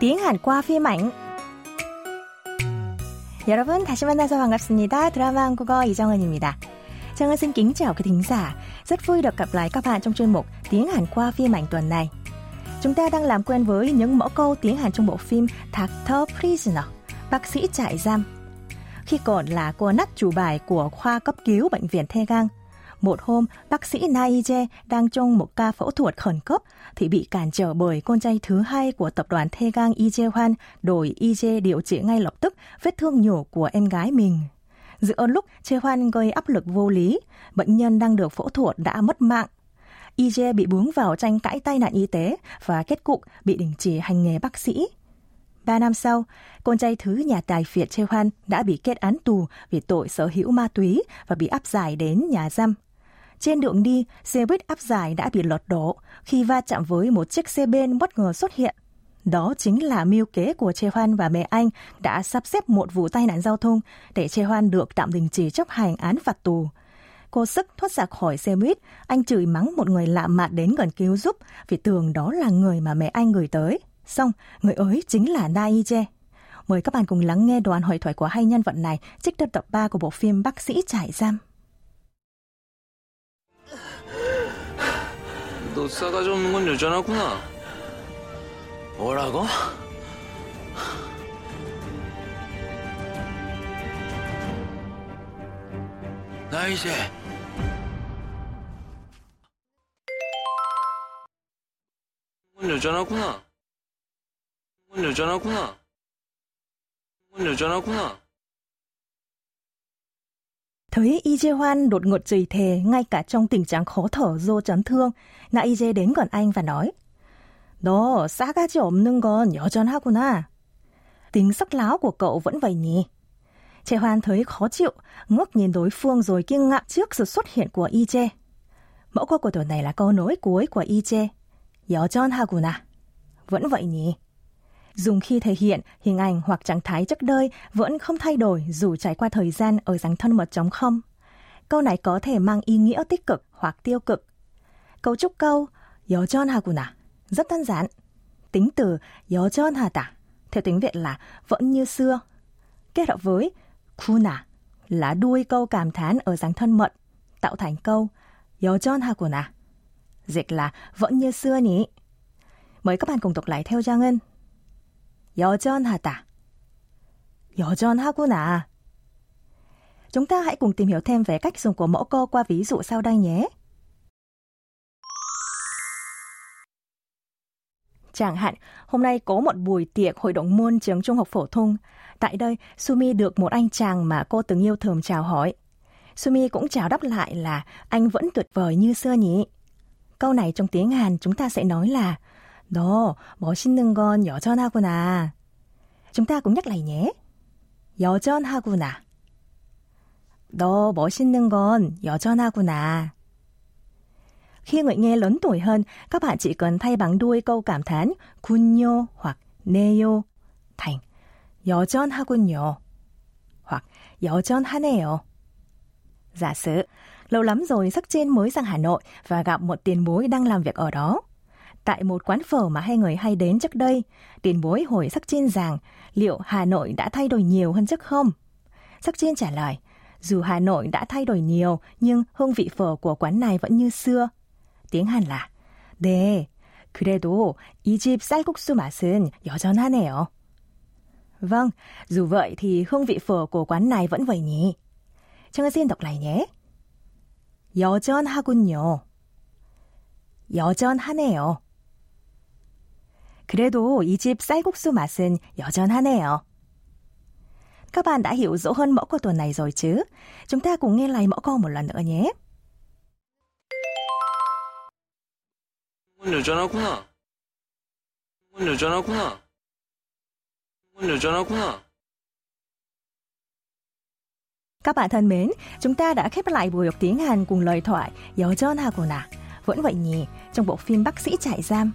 tiếng Hàn qua phim ảnh. 여러분 다시 만나서 반갑습니다. 드라마 한국어 이정은입니다. Trang xin kính chào quý thính giả. Rất vui được gặp lại các bạn trong chuyên mục Tiếng Hàn qua phim ảnh tuần này. Chúng ta đang làm quen với những mẫu câu tiếng Hàn trong bộ phim Doctor Prisoner, bác sĩ trại giam. Khi còn là cô nắt chủ bài của khoa cấp cứu bệnh viện Thê Gang, một hôm, bác sĩ Naije đang trong một ca phẫu thuật khẩn cấp thì bị cản trở bởi con trai thứ hai của tập đoàn Thê Gang Ije Hoan đổi Ije điều trị ngay lập tức vết thương nhổ của em gái mình. Giữa lúc Chê Hoan gây áp lực vô lý, bệnh nhân đang được phẫu thuật đã mất mạng. Ije bị bướng vào tranh cãi tai nạn y tế và kết cục bị đình chỉ hành nghề bác sĩ. Ba năm sau, con trai thứ nhà tài phiệt Chê Hoan đã bị kết án tù vì tội sở hữu ma túy và bị áp giải đến nhà giam. Trên đường đi, xe buýt áp giải đã bị lật đổ khi va chạm với một chiếc xe bên bất ngờ xuất hiện. Đó chính là mưu kế của Chê Hoan và mẹ anh đã sắp xếp một vụ tai nạn giao thông để Chê Hoan được tạm đình chỉ chấp hành án phạt tù. Cô sức thoát ra khỏi xe buýt, anh chửi mắng một người lạ mặt đến gần cứu giúp vì tưởng đó là người mà mẹ anh gửi tới. Xong, người ấy chính là Na Che. Mời các bạn cùng lắng nghe đoạn hội thoại của hai nhân vật này trích tập tập 3 của bộ phim Bác sĩ trại giam. 너 싸가지 없는 건 여전하구나. 뭐라고? 나 이제 건 여전하구나. 건 여전하구나. 건 여전하구나. Thấy Y Jae Hoan đột ngột chửi thề ngay cả trong tình trạng khó thở do chấn thương, Na Y Jae đến gần anh và nói 너 싸가지 없는 건 여전하구나. Tính sắc láo của cậu vẫn vậy nhỉ? Trẻ Hoan thấy khó chịu, ngước nhìn đối phương rồi kinh ngạc trước sự xuất hiện của Y Jae. Mẫu câu của tuần này là câu nối cuối của Y Jae. 여전하구나. Vẫn vậy nhỉ? dùng khi thể hiện hình ảnh hoặc trạng thái trước đây vẫn không thay đổi dù trải qua thời gian ở dạng thân mật chống không. Câu này có thể mang ý nghĩa tích cực hoặc tiêu cực. Cấu trúc câu 여전하구나 rất đơn giản. Tính từ 여전하다 theo tiếng Việt là vẫn như xưa. Kết hợp với 구나 là đuôi câu cảm thán ở dạng thân mật tạo thành câu 여전하구나. Dịch là vẫn như xưa nhỉ. Mời các bạn cùng đọc lại theo Giang Ngân. 여전하다. 여전하구나. Chúng ta hãy cùng tìm hiểu thêm về cách dùng của mẫu câu qua ví dụ sau đây nhé. Chẳng hạn, hôm nay có một buổi tiệc hội đồng môn trường trung học phổ thông. Tại đây, Sumi được một anh chàng mà cô từng yêu thầm chào hỏi. Sumi cũng chào đáp lại là anh vẫn tuyệt vời như xưa nhỉ. Câu này trong tiếng Hàn chúng ta sẽ nói là 너 멋있는 건 여전하구나. chúng ta cũng nhắc lại nhé. 여전하구나. 너 멋있는 건 여전하구나. Khi người nghe lớn tuổi hơn, các bạn chỉ cần thay bằng đuôi câu cảm thán 군요 hoặc 네요 thành 여전하군요 hoặc 여전하네요. Giả sử, lâu lắm rồi sắc trên mới sang Hà Nội và gặp một tiền bối đang làm việc ở đó. Tại một quán phở mà hai người hay đến trước đây, tiền bối hỏi sắc trên rằng liệu Hà Nội đã thay đổi nhiều hơn trước không? Sắc trên trả lời, dù Hà Nội đã thay đổi nhiều, nhưng hương vị phở của quán này vẫn như xưa. tiếng Hàn là 네, 그래도 이 집 쌀국수 맛은 여전하네요. Vâng, dù vậy thì hương vị phở của quán này vẫn vậy nhỉ. Chương xin đọc lại nhé. 여전하군요. 여전하네요. 그래도 이 집 쌀국수 맛은 여전하네요. Các bạn đã hiểu rõ hơn mẫu câu tuần này rồi chứ? Chúng ta cùng nghe lại mẫu câu một lần nữa nhé. 여전하구나. 여전하구나. 여전하구나. Các bạn thân mến, chúng ta đã khép lại buổi học tiếng Hàn cùng lời thoại 여전하구나. Vẫn vậy nhỉ, trong bộ phim Bác sĩ trại giam.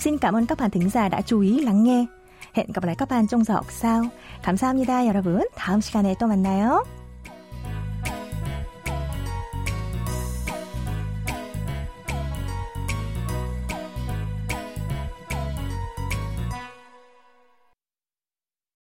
Xin cảm ơn các bạn thính giả đã chú ý lắng nghe. Hẹn gặp lại các bạn trong giờ học sau. 감사합니다, 여러분. 다음 시간에 또 만나요.